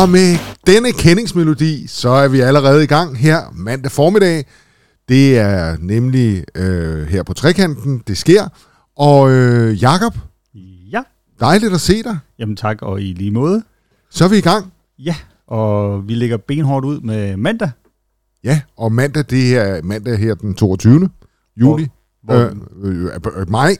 Og med denne kendingsmelodi, så er vi allerede i gang her mandag formiddag. Det er nemlig øh, her på trekanten, det sker. Og øh, Jakob, Ja, dejligt at se dig. jamen tak, og i lige måde. Så er vi i gang. Ja, og vi lægger benhårdt ud med mandag. Ja, og mandag, det er mandag her den 22. juli. Hvor, Øh, øh, øh, øh, maj.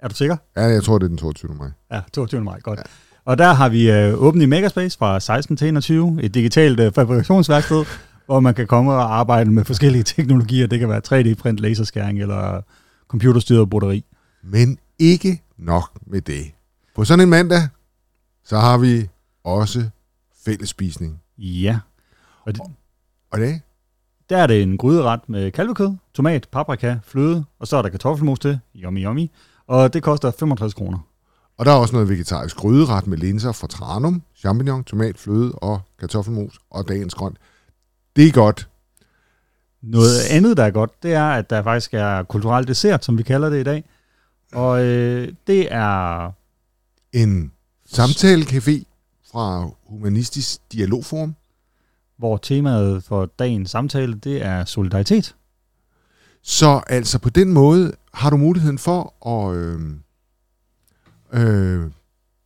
er du sikker? Ja, jeg tror, det er den 22. maj. Ja, 22. maj, godt. Og der har vi øh, åbent i Megaspace fra 16 til 21, et digitalt øh, fabrikationsværksted, hvor man kan komme og arbejde med forskellige teknologier. Det kan være 3D-print, laserskæring eller computerstyret broderi. Men ikke nok med det. På sådan en mandag, så har vi også fællesspisning. Ja, og det, Og det der er det en gryderet med kalvekød, tomat, paprika, fløde, og så er der kartoffelmos til, yummy yummy, og det koster 65 kroner. Og der er også noget vegetarisk gryderet med linser fra tranum, champignon, tomat, fløde og kartoffelmos og dagens grønt. Det er godt. Noget andet, der er godt, det er, at der faktisk er kulturel dessert, som vi kalder det i dag. Og øh, det er... En samtalecafé fra Humanistisk Dialogforum. hvor temaet for dagens samtale, det er solidaritet. Så altså på den måde har du muligheden for at øh, øh,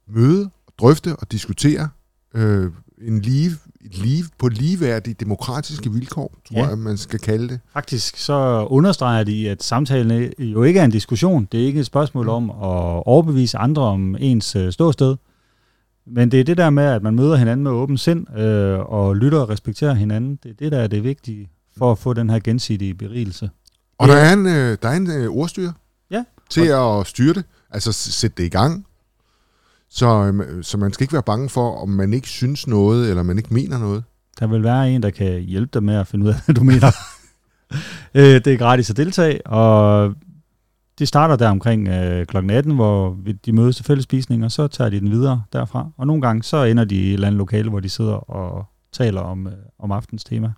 møde, drøfte og diskutere øh, en lige, et lige, på ligeværdige demokratiske vilkår, tror Ja. jeg, man skal kalde det. Faktisk så understreger de, at samtalen jo ikke er en diskussion. Det er ikke et spørgsmål om at overbevise andre om ens øh, ståsted. Men det er det der med, at man møder hinanden med åben sind øh, og lytter og respekterer hinanden. Det er det, der er det vigtige for at få den her gensidige berigelse. Og der er en, øh, der er en øh, ordstyr Ja. til at styre det, altså sætte det i gang. Så, øh, så man skal ikke være bange for, om man ikke synes noget, eller man ikke mener noget. Der vil være en, der kan hjælpe dig med at finde ud af, hvad du mener. Øh, det er gratis at deltage, og det starter der omkring øh, kl. 18, hvor de mødes til fællesspisning, og så tager de den videre derfra. Og nogle gange så ender de i et eller andet lokale, hvor de sidder og taler om, øh, om aftens tema.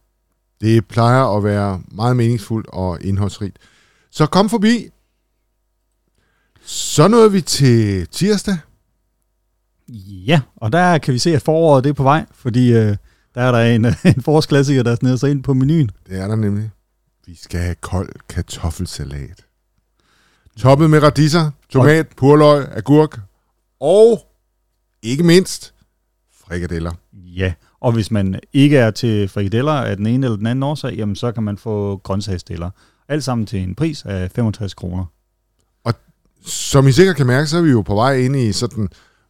Det plejer at være meget meningsfuldt og indholdsrigt. Så kom forbi. Så nåede vi til tirsdag. Ja, og der kan vi se, at foråret det er på vej, fordi øh, der er der en, en forårsklassiker, der sniger sig ind på menuen. Det er der nemlig. Vi skal have kold kartoffelsalat. Toppet med radiser, tomat, purløg, agurk og ikke mindst frikadeller. Ja, og hvis man ikke er til frikadeller af den ene eller den anden årsag, jamen så kan man få grøntsagsdeller. Alt sammen til en pris af 65 kroner. Som I sikkert kan mærke, så er vi jo på vej ind i sådan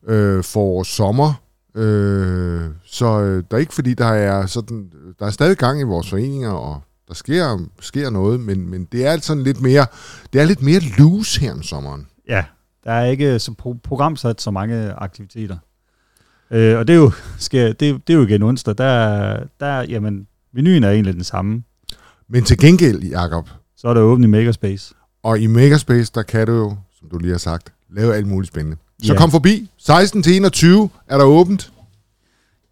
øh, for sommer. Øh, så øh, der er ikke fordi, der er sådan, der er stadig gang i vores foreninger, og der sker, sker noget, men, men det er sådan lidt mere, det er lidt mere loose her om sommeren. Ja, der er ikke så pro- programsat så mange aktiviteter. Øh, og det er, jo, skal, det, det er jo igen onsdag. Der, er- der, er- jamen, menuen er egentlig den samme. Men til gengæld, Jakob, Så er der åbent i Makerspace. og i Megaspace, der kan du jo, som du lige har sagt, lave alt muligt spændende. Så Ja. kom forbi. 16 til 21 er der åbent.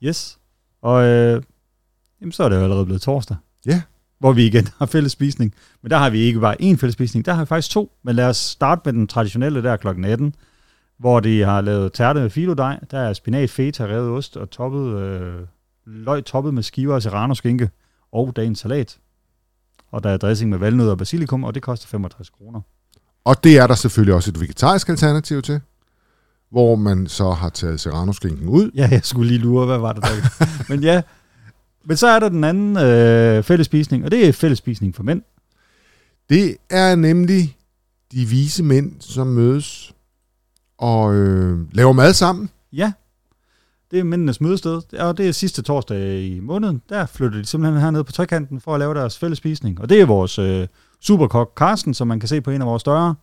Yes. Og øh, jamen, så er det jo allerede blevet torsdag. Ja. Hvor vi igen har fælles spisning. Men der har vi ikke bare én fælles spisning, der har vi faktisk to. Men lad os starte med den traditionelle der kl. 18, hvor de har lavet tærte med filodej. Der er spinat, feta, revet ost og toppet, øh, løg toppet med skiver af serrano skinke og dagens salat. Og der er dressing med valnødder og basilikum, og det koster 65 kroner. Og det er der selvfølgelig også et vegetarisk alternativ til, hvor man så har taget serrano-skinken ud. Ja, jeg skulle lige lure, hvad var det der? Men ja, men så er der den anden øh, fællesspisning, og det er fællesspisning for mænd. Det er nemlig de vise mænd, som mødes og øh, laver mad sammen. Ja, det er mændenes mødested, og det er sidste torsdag i måneden. Der flytter de simpelthen herned på trekanten for at lave deres fællesspisning. Og det er vores øh, superkok Carsten, som man kan se på en af vores døre.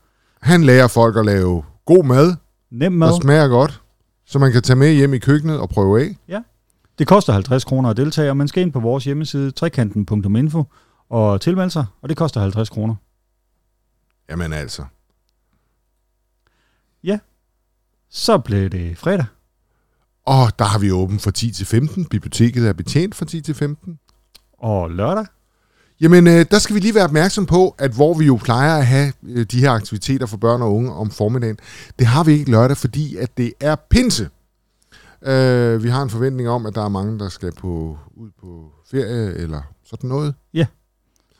Han lærer folk at lave god mad, Nem mad. der smager godt, så man kan tage med hjem i køkkenet og prøve af. Det koster 50 kroner at deltage, og man skal ind på vores hjemmeside trekanten.info og tilmelde sig, og det koster 50 kroner. Jamen altså. Så blev det fredag. Og der har vi åbent fra 10 til 15. Biblioteket er betjent fra 10 til 15. Og lørdag, Jamen, øh, der skal vi lige være opmærksom på, at hvor vi jo plejer at have øh, de her aktiviteter for børn og unge om formiddagen, det har vi ikke lørdag, fordi at det er pinse. Øh, vi har en forventning om, at der er mange, der skal på ud på ferie eller sådan noget.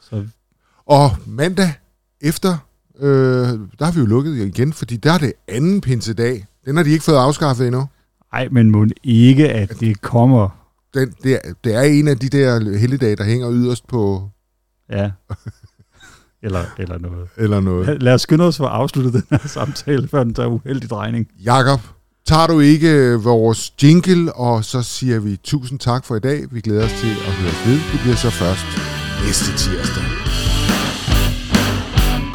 Så Og mandag efter, øh, der har vi jo lukket igen, fordi der er det anden pinsedag. Den har de ikke fået afskaffet endnu. ej, men må ikke, at det kommer. Den, det, er, det er en af de der helligdage, der hænger yderst på Ja. Eller, eller noget. eller noget. Lad os skynde os for at afslutte den her samtale, før den tager uheldig drejning. Jakob, tager du ikke øh, vores jingle, og så siger vi tusind tak for i dag. Vi glæder os til at høre ved. Det bliver så først næste tirsdag.